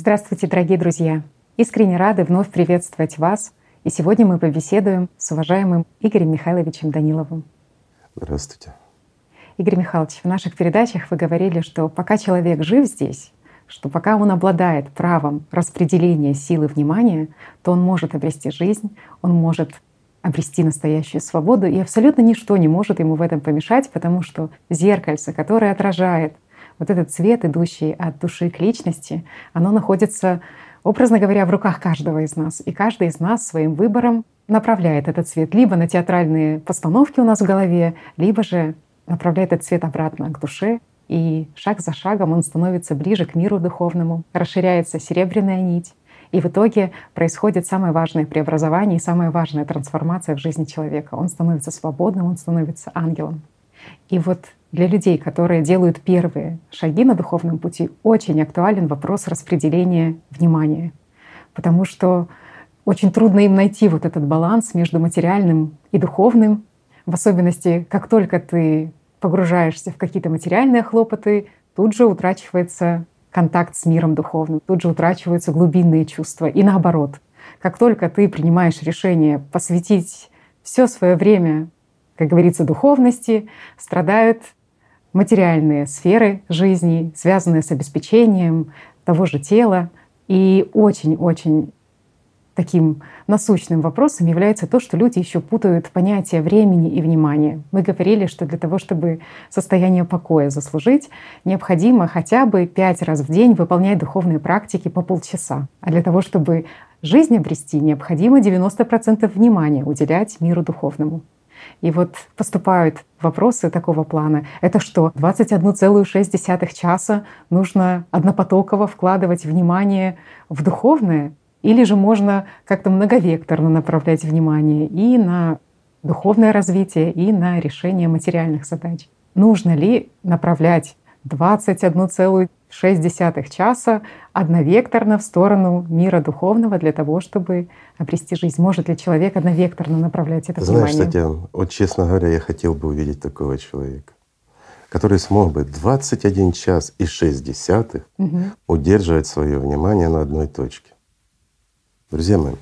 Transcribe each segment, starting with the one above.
Здравствуйте, дорогие друзья! Искренне рады вновь приветствовать вас. И сегодня мы побеседуем с уважаемым Игорем Михайловичем Даниловым. Здравствуйте. Игорь Михайлович, в наших передачах вы говорили, что пока человек жив здесь, что пока он обладает правом распределения силы внимания, то он может обрести жизнь, он может обрести настоящую свободу, и абсолютно ничто не может ему в этом помешать, потому что зеркальце, которое отражает вот этот цвет, идущий от души к личности, оно находится, образно говоря, в руках каждого из нас. И каждый из нас своим выбором направляет этот цвет либо на театральные постановки у нас в голове, либо же направляет этот цвет обратно к душе, и шаг за шагом он становится ближе к миру духовному, расширяется серебряная нить, и в итоге происходит самое важное преобразование и самая важная трансформация в жизни человека. Он становится свободным, он становится ангелом. И вот для людей, которые делают первые шаги на духовном пути, очень актуален вопрос распределения внимания. Потому что очень трудно им найти вот этот баланс между материальным и духовным. В особенности, как только ты погружаешься в какие-то материальные хлопоты, тут же утрачивается контакт с миром духовным, тут же утрачиваются глубинные чувства. И наоборот, как только ты принимаешь решение посвятить все свое время, как говорится, духовности, страдают материальные сферы жизни, связанные с обеспечением того же тела. И очень-очень таким насущным вопросом является то, что люди еще путают понятие времени и внимания. Мы говорили, что для того, чтобы состояние покоя заслужить, необходимо хотя бы пять раз в день выполнять духовные практики по полчаса. А для того, чтобы жизнь обрести, необходимо 90% внимания уделять миру духовному. И вот поступают вопросы такого плана. Это что, 21,6 часа нужно однопотоково вкладывать внимание в духовное? Или же можно как-то многовекторно направлять внимание и на духовное развитие, и на решение материальных задач. Нужно ли направлять 21,6 часа одновекторно в сторону мира духовного для того, чтобы обрести жизнь? Может ли человек одновекторно направлять это Знаешь, внимание? Татьяна, вот честно говоря, я хотел бы увидеть такого человека, который смог бы 21 час и 6 десятых угу. удерживать свое внимание на одной точке. Друзья мои,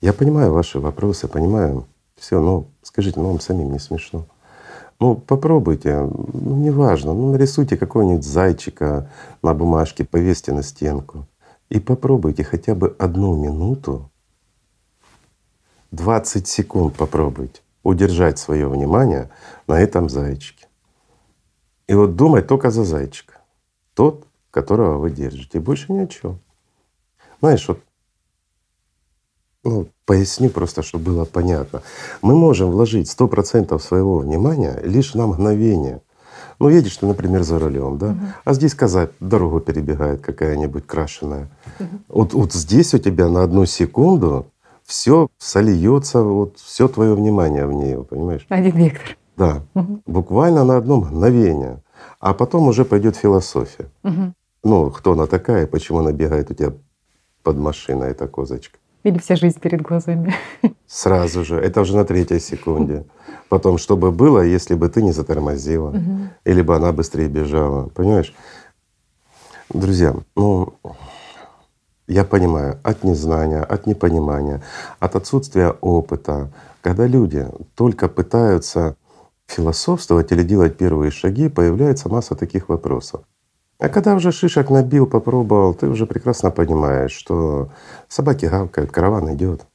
я понимаю ваши вопросы, понимаю все, но скажите, ну вам самим не смешно. Ну попробуйте, ну неважно, ну нарисуйте какого-нибудь зайчика на бумажке, повесьте на стенку и попробуйте хотя бы одну минуту, 20 секунд попробуйте удержать свое внимание на этом зайчике. И вот думать только за зайчика, тот, которого вы держите, и больше ни о чем. Знаешь, вот ну, поясню просто, чтобы было понятно. Мы можем вложить сто процентов своего внимания лишь на мгновение. Ну, едешь ты, например, за рулем, да, угу. а здесь коза дорогу перебегает какая-нибудь крашеная. Угу. Вот, вот здесь у тебя на одну секунду все сольется, вот все твое внимание в нее, понимаешь? Один вектор. Да, угу. буквально на одно мгновение. А потом уже пойдет философия. Угу. Ну, кто она такая, почему она бегает у тебя под машиной, эта козочка. Или вся жизнь перед глазами. Сразу же. Это уже на третьей секунде. Потом, что бы было, если бы ты не затормозила, угу. или бы она быстрее бежала. Понимаешь? Друзья, ну, я понимаю, от незнания, от непонимания, от отсутствия опыта, когда люди только пытаются философствовать или делать первые шаги, появляется масса таких вопросов. А когда уже шишек набил, попробовал, ты уже прекрасно понимаешь, что собаки гавкают, караван идет,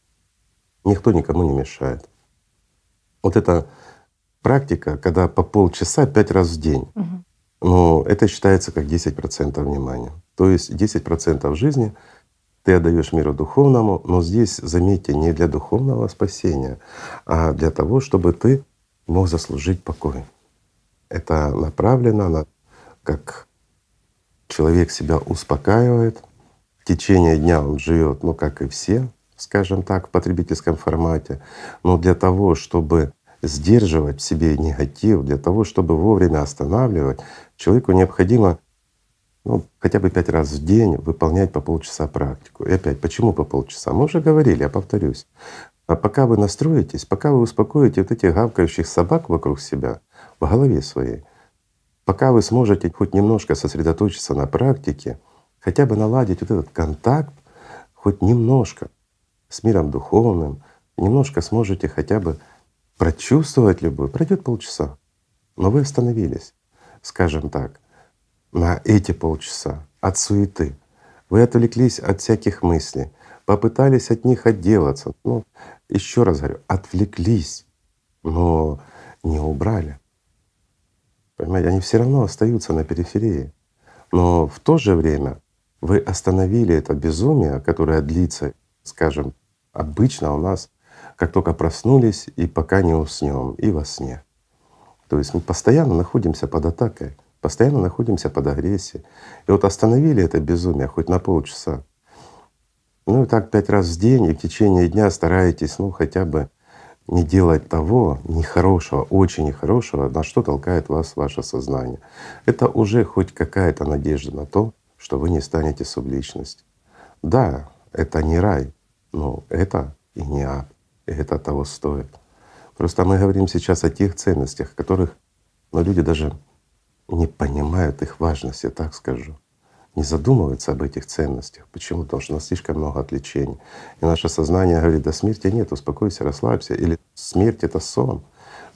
никто никому не мешает. Вот эта практика, когда по полчаса пять раз в день, угу. ну это считается как 10% внимания. То есть 10% жизни ты отдаешь миру духовному, но здесь, заметьте, не для духовного спасения, а для того, чтобы ты мог заслужить покой. Это направлено на как человек себя успокаивает, в течение дня он живет, ну как и все, скажем так, в потребительском формате. Но для того, чтобы сдерживать в себе негатив, для того, чтобы вовремя останавливать, человеку необходимо ну, хотя бы пять раз в день выполнять по полчаса практику. И опять, почему по полчаса? Мы уже говорили, я повторюсь. А пока вы настроитесь, пока вы успокоите вот этих гавкающих собак вокруг себя в голове своей, Пока вы сможете хоть немножко сосредоточиться на практике, хотя бы наладить вот этот контакт хоть немножко с миром духовным, немножко сможете хотя бы прочувствовать любовь. Пройдет полчаса, но вы остановились, скажем так, на эти полчаса от суеты. Вы отвлеклись от всяких мыслей, попытались от них отделаться. Ну, еще раз говорю, отвлеклись, но не убрали. Понимаете, они все равно остаются на периферии. Но в то же время вы остановили это безумие, которое длится, скажем, обычно у нас, как только проснулись и пока не уснем, и во сне. То есть мы постоянно находимся под атакой, постоянно находимся под агрессией. И вот остановили это безумие хоть на полчаса. Ну и так пять раз в день, и в течение дня стараетесь, ну хотя бы не делать того нехорошего, очень нехорошего, на что толкает вас ваше сознание. Это уже хоть какая-то надежда на то, что вы не станете субличностью. Да, это не рай, но это и не ад, и это того стоит. Просто мы говорим сейчас о тех ценностях, которых ну, люди даже не понимают их важности, так скажу не задумываются об этих ценностях. Почему? Потому что у нас слишком много отвлечений. И наше сознание говорит, да смерти нет, успокойся, расслабься. Или смерть — это сон.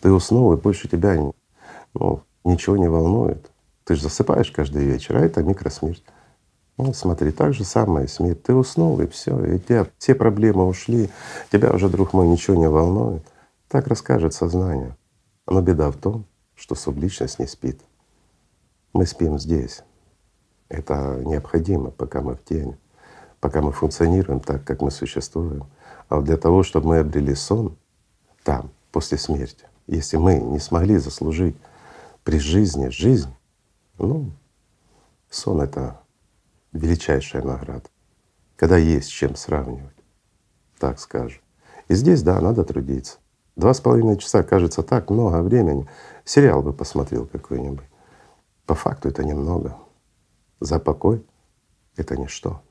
Ты уснул, и больше тебя ну, ничего не волнует. Ты же засыпаешь каждый вечер, а это микросмерть. Ну, смотри, так же самое смерть. Ты уснул, и все, и у тебя все проблемы ушли, тебя уже, друг мой, ничего не волнует. Так расскажет сознание. Но беда в том, что субличность не спит. Мы спим здесь, это необходимо, пока мы в тени, пока мы функционируем так, как мы существуем. А для того, чтобы мы обрели сон там, после смерти, если мы не смогли заслужить при жизни жизнь, ну, сон — это величайшая награда, когда есть с чем сравнивать, так скажем. И здесь, да, надо трудиться. Два с половиной часа кажется так много времени. Сериал бы посмотрел какой-нибудь. По факту это немного за покой — это ничто.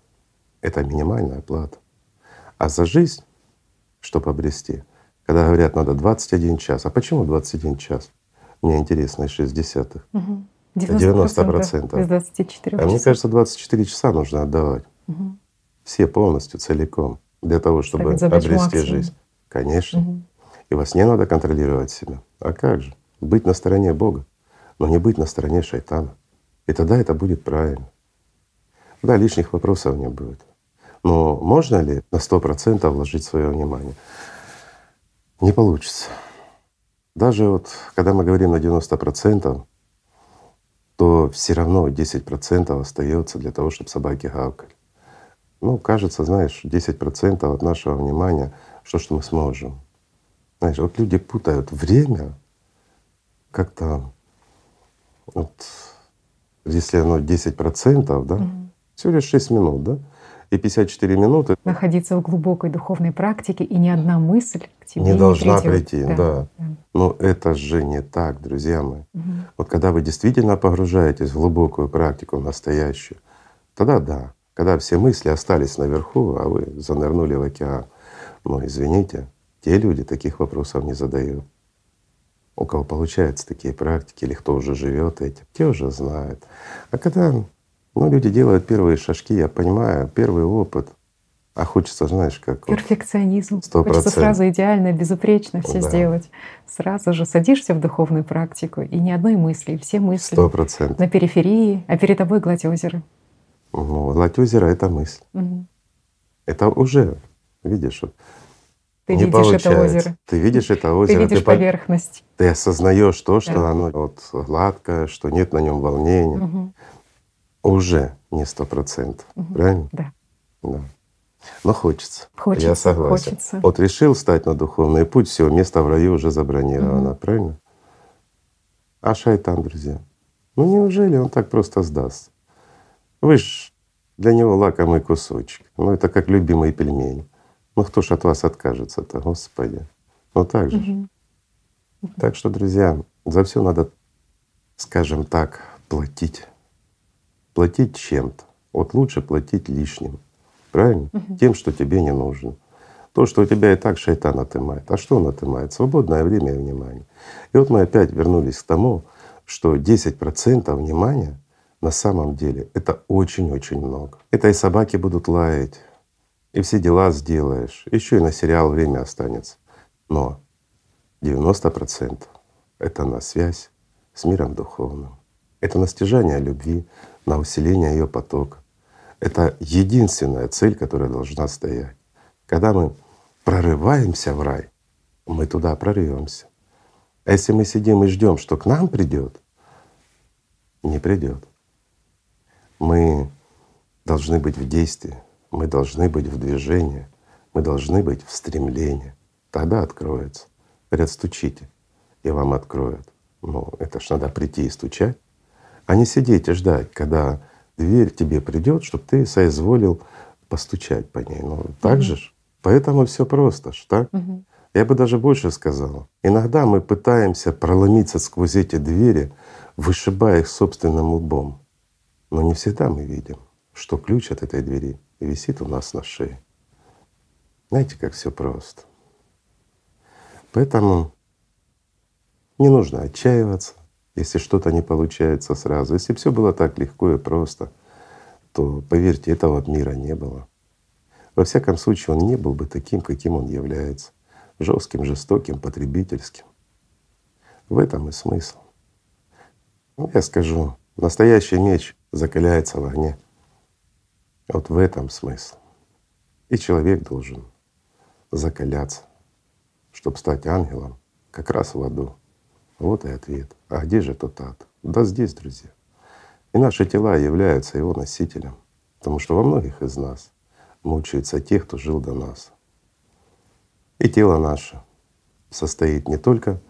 Это минимальная плата. А за жизнь, чтобы обрести, когда говорят, надо 21 час. А почему 21 час? Мне интересно, из 60-х. Угу. 90 процентов. Из 24 А мне кажется, 24 часа нужно отдавать. Угу. Все полностью, целиком, для того, чтобы обрести максимум. жизнь. Конечно. Угу. И во сне надо контролировать себя. А как же? Быть на стороне Бога, но не быть на стороне шайтана. И тогда это будет правильно. Да, лишних вопросов не будет. Но можно ли на сто процентов вложить свое внимание? Не получится. Даже вот когда мы говорим на 90 процентов, то все равно 10 процентов остается для того, чтобы собаки гавкали. Ну, кажется, знаешь, 10 процентов от нашего внимания, что что мы сможем. Знаешь, вот люди путают время как-то вот если оно 10 процентов, да, угу. всего лишь 6 минут, да, и 54 минуты. Находиться в глубокой духовной практике, и ни одна мысль к тебе не, не должна придет. прийти, да. да. да. Но это же не так, друзья мои. Угу. Вот когда вы действительно погружаетесь в глубокую практику, настоящую, тогда да. Когда все мысли остались наверху, а вы занырнули в океан, ну извините, те люди таких вопросов не задают у кого получаются такие практики, или кто уже живет этим, те уже знают. А когда ну, люди делают первые шажки, я понимаю, первый опыт, а хочется, знаешь, как… Перфекционизм. 100%. Хочется сразу идеально, безупречно все да. сделать. Сразу же садишься в духовную практику, и ни одной мысли, все мысли 100%. на периферии, а перед тобой гладь озера. Ну, гладь озера — это мысль. Угу. Это уже, видишь, вот ты не видишь получается. это озеро. Ты видишь это озеро. Ты видишь ты поверхность. Ты осознаешь то, что да. оно вот гладкое, что нет на нем волнения. Угу. Уже не сто процентов. Угу. Правильно? Да. Да. Но хочется. Хочется. Я согласен. Хочется. Вот решил встать на духовный путь, все, место в раю уже забронировано, угу. правильно? А шайтан, друзья, ну неужели он так просто сдаст? Вы ж для него лакомый кусочек. Ну это как любимые пельмени. Ну кто ж от вас откажется-то, Господи? Ну так же. Угу. Так что, друзья, за все надо, скажем так, платить. Платить чем-то. Вот лучше платить лишним. Правильно? Угу. Тем, что тебе не нужно. То, что у тебя и так шайтан отымает. А что он отымает? Свободное время и внимание. И вот мы опять вернулись к тому, что 10% внимания на самом деле это очень-очень много. Это и собаки будут лаять, и все дела сделаешь, еще и на сериал время останется. Но 90% — это на связь с миром духовным. Это на стяжание любви, на усиление ее потока. Это единственная цель, которая должна стоять. Когда мы прорываемся в рай, мы туда прорвемся. А если мы сидим и ждем, что к нам придет, не придет. Мы должны быть в действии, мы должны быть в движении, мы должны быть в стремлении. Тогда откроется. Говорят, стучите, и вам откроют. Ну, это ж надо прийти и стучать, а не сидеть и ждать, когда дверь тебе придет, чтобы ты соизволил постучать по ней. Ну, так же ж. Поэтому все просто ж, так? Мгм. Я бы даже больше сказал. Иногда мы пытаемся проломиться сквозь эти двери, вышибая их собственным лбом. Но не всегда мы видим, что ключ от этой двери висит у нас на шее. Знаете, как все просто. Поэтому не нужно отчаиваться, если что-то не получается сразу. Если все было так легко и просто, то, поверьте, этого мира не было. Во всяком случае, он не был бы таким, каким он является жестким, жестоким, потребительским. В этом и смысл. Ну, я скажу, настоящий меч закаляется в огне. Вот в этом смысл. И человек должен закаляться, чтобы стать ангелом как раз в аду. Вот и ответ. А где же тот ад? Да здесь, друзья. И наши тела являются его носителем, потому что во многих из нас мучаются те, кто жил до нас. И тело наше состоит не только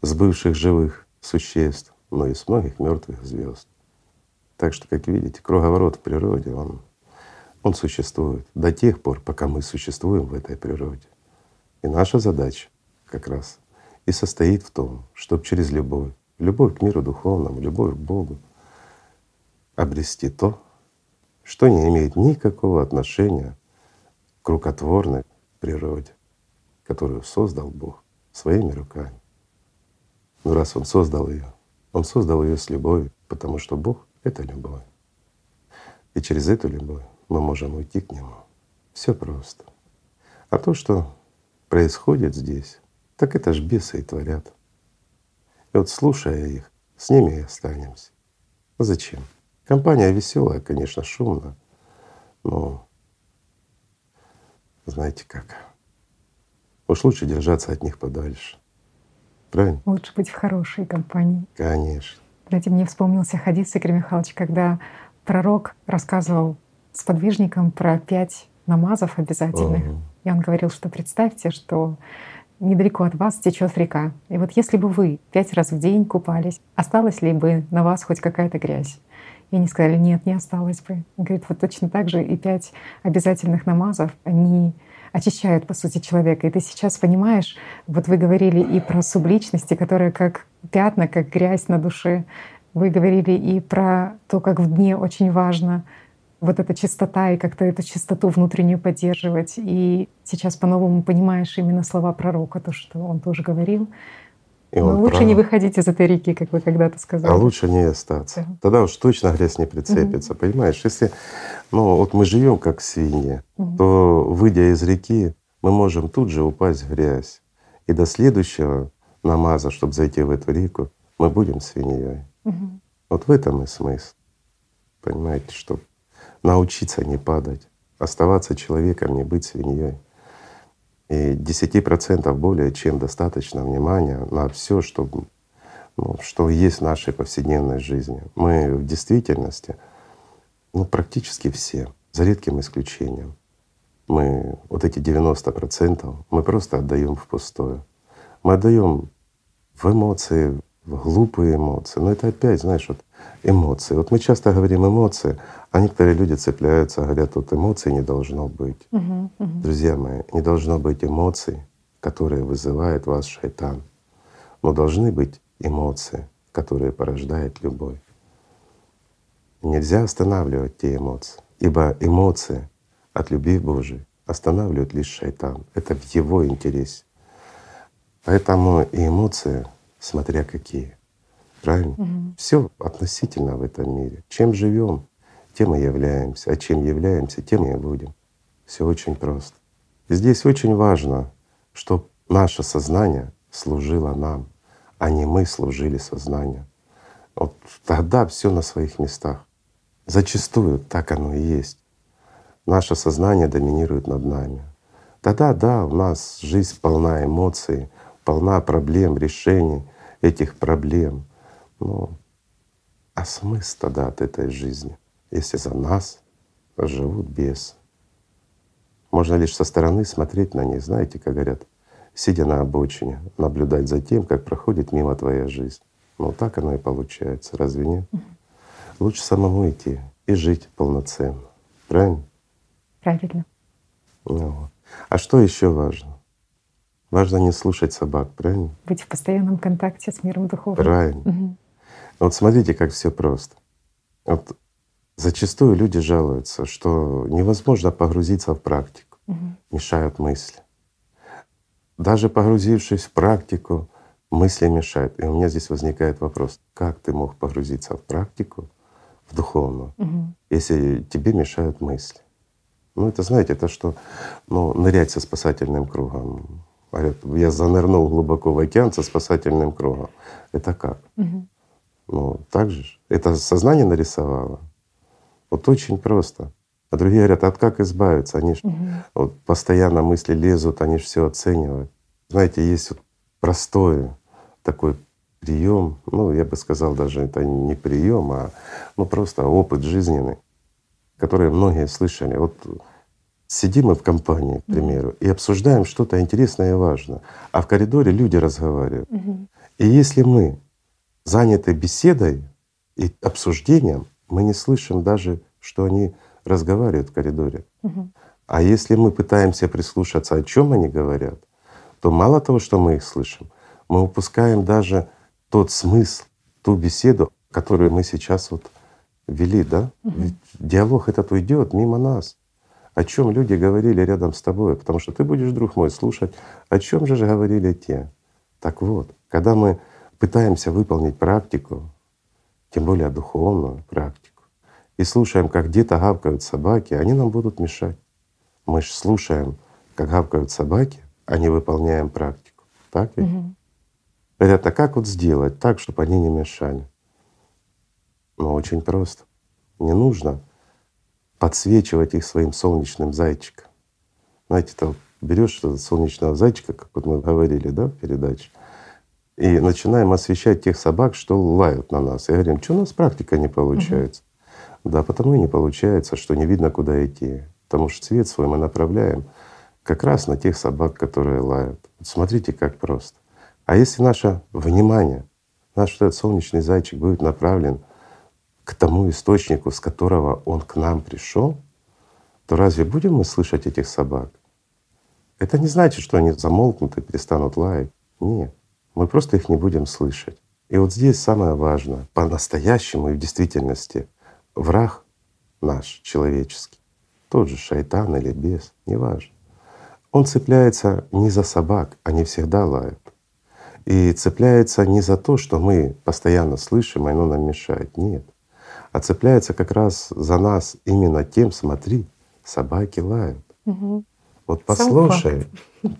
с бывших живых существ, но и с многих мертвых звезд. Так что, как видите, круговорот в природе, он, он существует до тех пор, пока мы существуем в этой природе. И наша задача как раз и состоит в том, чтобы через любовь, любовь к миру духовному, любовь к Богу обрести то, что не имеет никакого отношения к рукотворной природе, которую создал Бог своими руками. Но раз Он создал ее, Он создал ее с любовью, потому что Бог — это любовь. И через эту любовь мы можем уйти к Нему. Все просто. А то, что происходит здесь, так это ж бесы и творят. И вот слушая их, с ними и останемся. А зачем? Компания веселая, конечно, шумно, но знаете как, уж лучше держаться от них подальше. Правильно? Лучше быть в хорошей компании. Конечно. Знаете, мне вспомнился хадис Игорь Михайлович, когда пророк рассказывал сподвижникам про пять намазов обязательных. Ага. И он говорил, что представьте, что недалеко от вас течет река. И вот если бы вы пять раз в день купались, осталась ли бы на вас хоть какая-то грязь? И они сказали, нет, не осталось бы. Он говорит, вот точно так же и пять обязательных намазов, они очищают, по сути, человека. И ты сейчас понимаешь, вот вы говорили и про субличности, которые как пятна, как грязь на душе. Вы говорили и про то, как в дне очень важно вот эта чистота и как-то эту чистоту внутреннюю поддерживать. И сейчас по-новому понимаешь именно слова пророка, то, что он тоже говорил. И Но лучше прав. не выходить из этой реки, как вы когда-то сказали. А лучше не остаться. Да. Тогда уж точно грязь не прицепится, понимаешь? Если ну, вот мы живем как свиньи, Мгм. то, выйдя из реки, мы можем тут же упасть в грязь. И до следующего намаза, чтобы зайти в эту реку, мы будем свиньей. Мгм. Вот в этом и смысл. Понимаете, чтобы научиться не падать, оставаться человеком, не быть свиньей. И 10% более чем достаточно внимания на все, что, ну, что есть в нашей повседневной жизни. Мы в действительности, ну практически все, за редким исключением, мы вот эти 90% мы просто отдаем пустое. Мы отдаем в эмоции, в глупые эмоции. Но это опять, знаешь, вот эмоции. Вот мы часто говорим эмоции, а некоторые люди цепляются, говорят, вот эмоций не должно быть. Мгм. Мгм. Друзья мои, не должно быть эмоций, которые вызывает вас шайтан. Но должны быть эмоции, которые порождает любовь. Нельзя останавливать те эмоции, ибо эмоции от любви Божией останавливает лишь шайтан. Это в его интересе. Поэтому и эмоции, смотря какие, Правильно? Угу. Все относительно в этом мире. Чем живем, тем и являемся, а чем являемся, тем и будем. Все очень просто. Здесь очень важно, чтобы наше сознание служило нам, а не мы служили сознанию. Вот тогда все на своих местах. Зачастую так оно и есть. Наше сознание доминирует над нами. Тогда да, у нас жизнь полна эмоций, полна проблем, решений этих проблем. Ну, а смысл тогда от этой жизни, если за нас живут бесы? Можно лишь со стороны смотреть на них, знаете, как говорят, сидя на обочине, наблюдать за тем, как проходит мимо твоя жизнь. Ну так оно и получается, разве нет? Лучше самому идти и жить полноценно. Правильно? Правильно. Ну, вот. А что еще важно? Важно не слушать собак, правильно? Быть в постоянном контакте с миром духовным. Правильно. Угу. Вот смотрите, как все просто. Вот зачастую люди жалуются, что невозможно погрузиться в практику, Угу. мешают мысли. Даже погрузившись в практику, мысли мешают. И у меня здесь возникает вопрос, как ты мог погрузиться в практику, в духовную, Угу. если тебе мешают мысли? Ну это знаете, это что, ну нырять со спасательным кругом. Говорят, я занырнул глубоко в океан со спасательным кругом. Это как? Угу. Ну так же. ж. Это сознание нарисовало. Вот очень просто. А другие говорят, от как избавиться? Они ж Угу. вот постоянно мысли лезут, они все оценивают. Знаете, есть вот простой такой прием, ну я бы сказал, даже это не прием, а ну просто опыт жизненный, который многие слышали. Вот сидим мы в компании, к примеру, и обсуждаем что-то интересное и важное, а в коридоре люди разговаривают. Угу. И если мы заняты беседой и обсуждением, мы не слышим даже, что они разговаривают в коридоре. Угу. А если мы пытаемся прислушаться, о чем они говорят, то мало того, что мы их слышим, мы упускаем даже тот смысл, ту беседу, которую мы сейчас вот вели, да? Ведь диалог этот уйдет мимо нас. О чем люди говорили рядом с тобой, потому что ты будешь, друг мой, слушать, о чем же говорили те. Так вот, когда мы пытаемся выполнить практику, тем более духовную практику, и слушаем, как где-то гавкают собаки, они нам будут мешать. Мы же слушаем, как гавкают собаки, а не выполняем практику. Так ведь? Угу. Говорят, а как вот сделать так, чтобы они не мешали? Ну, очень просто. Не нужно подсвечивать их своим солнечным зайчиком. Знаете, вот берешь солнечного зайчика, как вот мы говорили, да, в передаче, и начинаем освещать тех собак, что лают на нас. И говорим, что у нас практика не получается. Да, потому и не получается, что не видно, куда идти. Потому что свет свой мы направляем как раз на тех собак, которые лают. Вот смотрите, как просто. А если наше внимание, наш этот солнечный зайчик будет направлен к тому источнику, с которого он к нам пришел, то разве будем мы слышать этих собак? Это не значит, что они замолкнут и перестанут лаять. Нет, мы просто их не будем слышать. И вот здесь самое важное, по-настоящему и в действительности враг наш человеческий, тот же шайтан или бес, неважно, он цепляется не за собак, они всегда лают. И цепляется не за то, что мы постоянно слышим, и оно нам мешает. Нет. А цепляется как раз за нас именно тем, смотри, собаки лают. Угу. Вот послушай,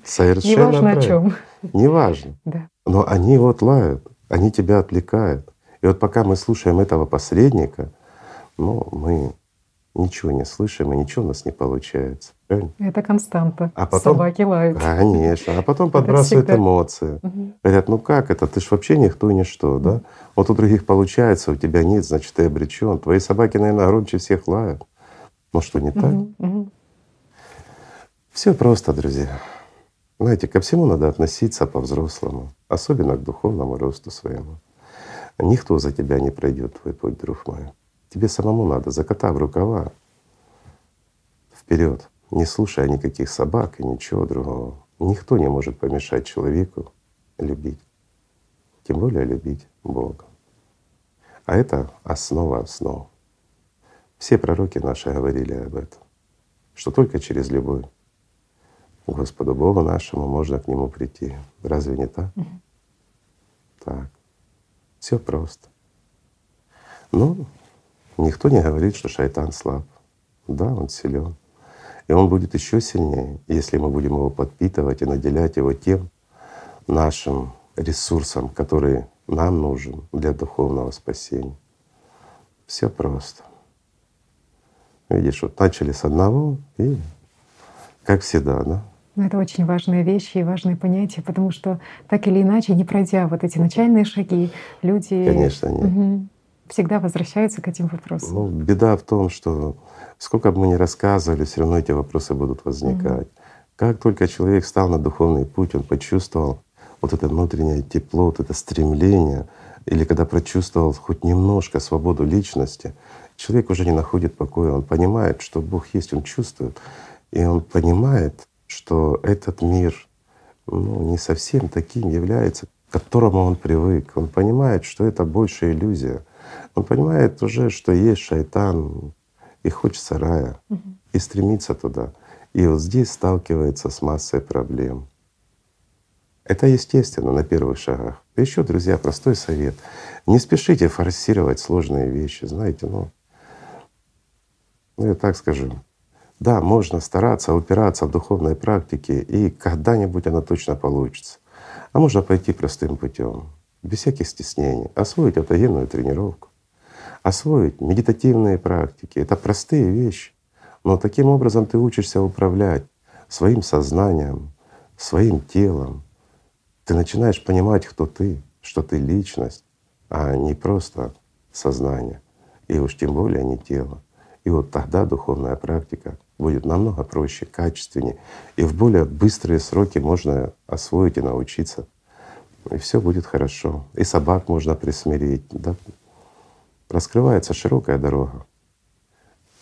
совершенно Неважно о правильно. чем. Неважно. Да. Но они вот лают, они тебя отвлекают. И вот пока мы слушаем этого посредника, ну, мы ничего не слышим, и ничего у нас не получается. Правильно? Это константа. А потом- Собаки лают. Конечно. А потом подбрасывают всегда. эмоции. Говорят, ну как это? Ты ж вообще никто и ничто, да? Вот у других получается, у тебя нет, значит, ты обречен. Твои собаки, наверное, громче всех лают. Ну что, не так? Все просто, друзья. Знаете, ко всему надо относиться по-взрослому, особенно к духовному росту своему. Никто за тебя не пройдет твой путь, друг мой. Тебе самому надо, закатав рукава, вперед, не слушая никаких собак и ничего другого. Никто не может помешать человеку любить, тем более любить Бога. А это основа основ. Все пророки наши говорили об этом, что только через любовь к Господу Богу нашему можно к Нему прийти. Разве не так? Так. Все просто. Ну, никто не говорит, что шайтан слаб. Да, он силен. И он будет еще сильнее, если мы будем его подпитывать и наделять его тем нашим ресурсом, который нам нужен для духовного спасения. Все просто. Видишь, вот начали с одного и как всегда, да? Ну, это очень важные вещи и важные понятия, потому что так или иначе, не пройдя вот эти начальные шаги, люди Конечно, нет. Угу, всегда возвращаются к этим вопросам. Ну, беда в том, что сколько бы мы ни рассказывали, все равно эти вопросы будут возникать. Угу. Как только человек стал на духовный путь, он почувствовал вот это внутреннее тепло, вот это стремление, или когда прочувствовал хоть немножко свободу личности, человек уже не находит покоя, он понимает, что Бог есть, он чувствует, и он понимает, что этот мир ну, не совсем таким является, к которому он привык. Он понимает, что это больше иллюзия. Он понимает уже, что есть шайтан, и хочется рая, угу. и стремится туда. И вот здесь сталкивается с массой проблем. Это естественно на первых шагах. Еще, друзья, простой совет. Не спешите форсировать сложные вещи. Знаете, ну, ну я так скажу. Да, можно стараться упираться в духовной практике, и когда-нибудь она точно получится. А можно пойти простым путем, без всяких стеснений, освоить автогенную тренировку, освоить медитативные практики. Это простые вещи. Но таким образом ты учишься управлять своим сознанием, своим телом, ты начинаешь понимать, кто ты, что ты личность, а не просто сознание, и уж тем более не тело. И вот тогда духовная практика будет намного проще, качественнее, и в более быстрые сроки можно освоить и научиться. И все будет хорошо. И собак можно присмирить. Да? Раскрывается широкая дорога.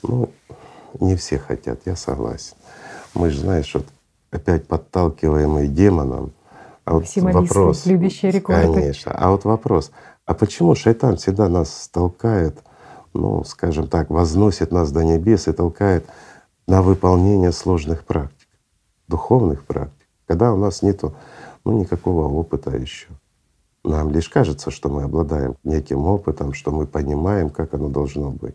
Ну, не все хотят, я согласен. Мы же, знаешь, вот опять подталкиваемые демоном, а вот вопрос, любящие рекорды. Конечно. А вот вопрос, а почему шайтан всегда нас толкает, ну, скажем так, возносит нас до небес и толкает на выполнение сложных практик, духовных практик, когда у нас нету ну, никакого опыта еще. Нам лишь кажется, что мы обладаем неким опытом, что мы понимаем, как оно должно быть.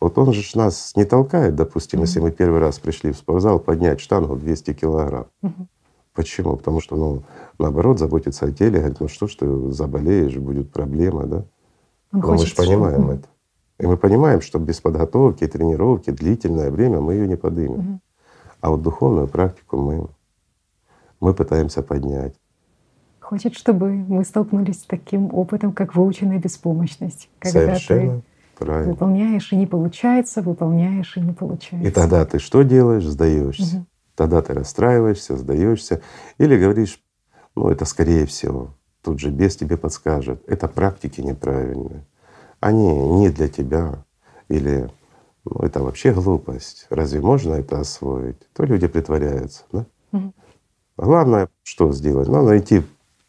Вот он же нас не толкает, допустим, mm-hmm. если мы первый раз пришли в спортзал, поднять штангу 200 килограмм. Mm-hmm. Почему? Потому что, ну, наоборот, заботиться о теле, говорит, ну что ж ты заболеешь, будет проблема, да? Он Но мы же понимаем чтобы... это. И мы понимаем, что без подготовки и тренировки длительное время мы ее не поднимем. Угу. А вот духовную практику мы, мы пытаемся поднять. Хочет, чтобы мы столкнулись с таким опытом, как выученная беспомощность. Когда Совершенно ты правильно. выполняешь и не получается, выполняешь и не получается. И тогда ты что делаешь? Сдаешься. Угу. Тогда ты расстраиваешься, сдаешься или говоришь, ну это скорее всего, тут же без тебе подскажет. Это практики неправильные. Они не для тебя. Или ну, это вообще глупость. Разве можно это освоить? То люди притворяются. Да? Угу. Главное, что сделать? Надо идти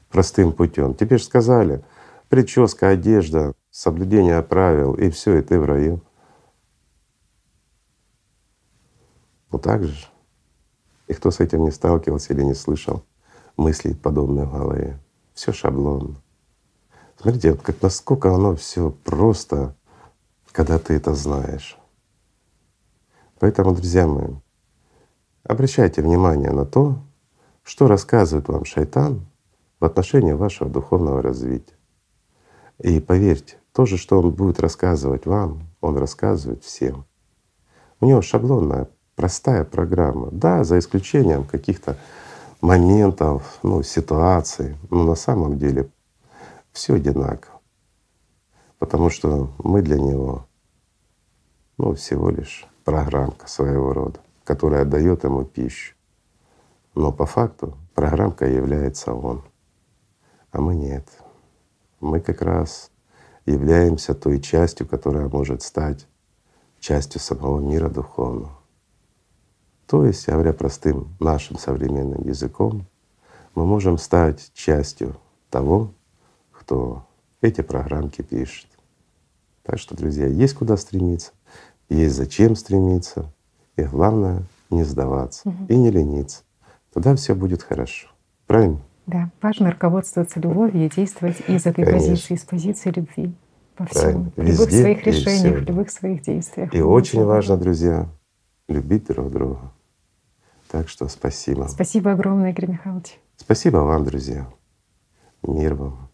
простым путем. Тебе же сказали, прическа, одежда, соблюдение правил, и все, и ты в раю. Вот так же. И кто с этим не сталкивался или не слышал мыслей подобных в голове, все шаблонно. Смотрите, вот как насколько оно все просто, когда ты это знаешь. Поэтому, друзья мои, обращайте внимание на то, что рассказывает вам шайтан в отношении вашего духовного развития. И поверьте, то же, что он будет рассказывать вам, он рассказывает всем. У него шаблонная простая программа. Да, за исключением каких-то моментов, ну, ситуаций, но на самом деле все одинаково. Потому что мы для него ну, всего лишь программка своего рода, которая дает ему пищу. Но по факту программка является он, а мы нет. Мы как раз являемся той частью, которая может стать частью самого мира духовного. То есть, говоря простым нашим современным языком, мы можем стать частью того, кто эти программки пишет. Так что, друзья, есть куда стремиться, есть зачем стремиться, и главное не сдаваться угу. и не лениться. Тогда все будет хорошо. Правильно? Да, важно руководствоваться любовью и действовать из этой Конечно. позиции, из позиции любви во Правильно. всем, в любых Везде своих решениях, в любых своих действиях. И очень важно, друзья, любить друг друга. Так что спасибо. Спасибо огромное, Игорь Михайлович. Спасибо вам, друзья. Мир вам.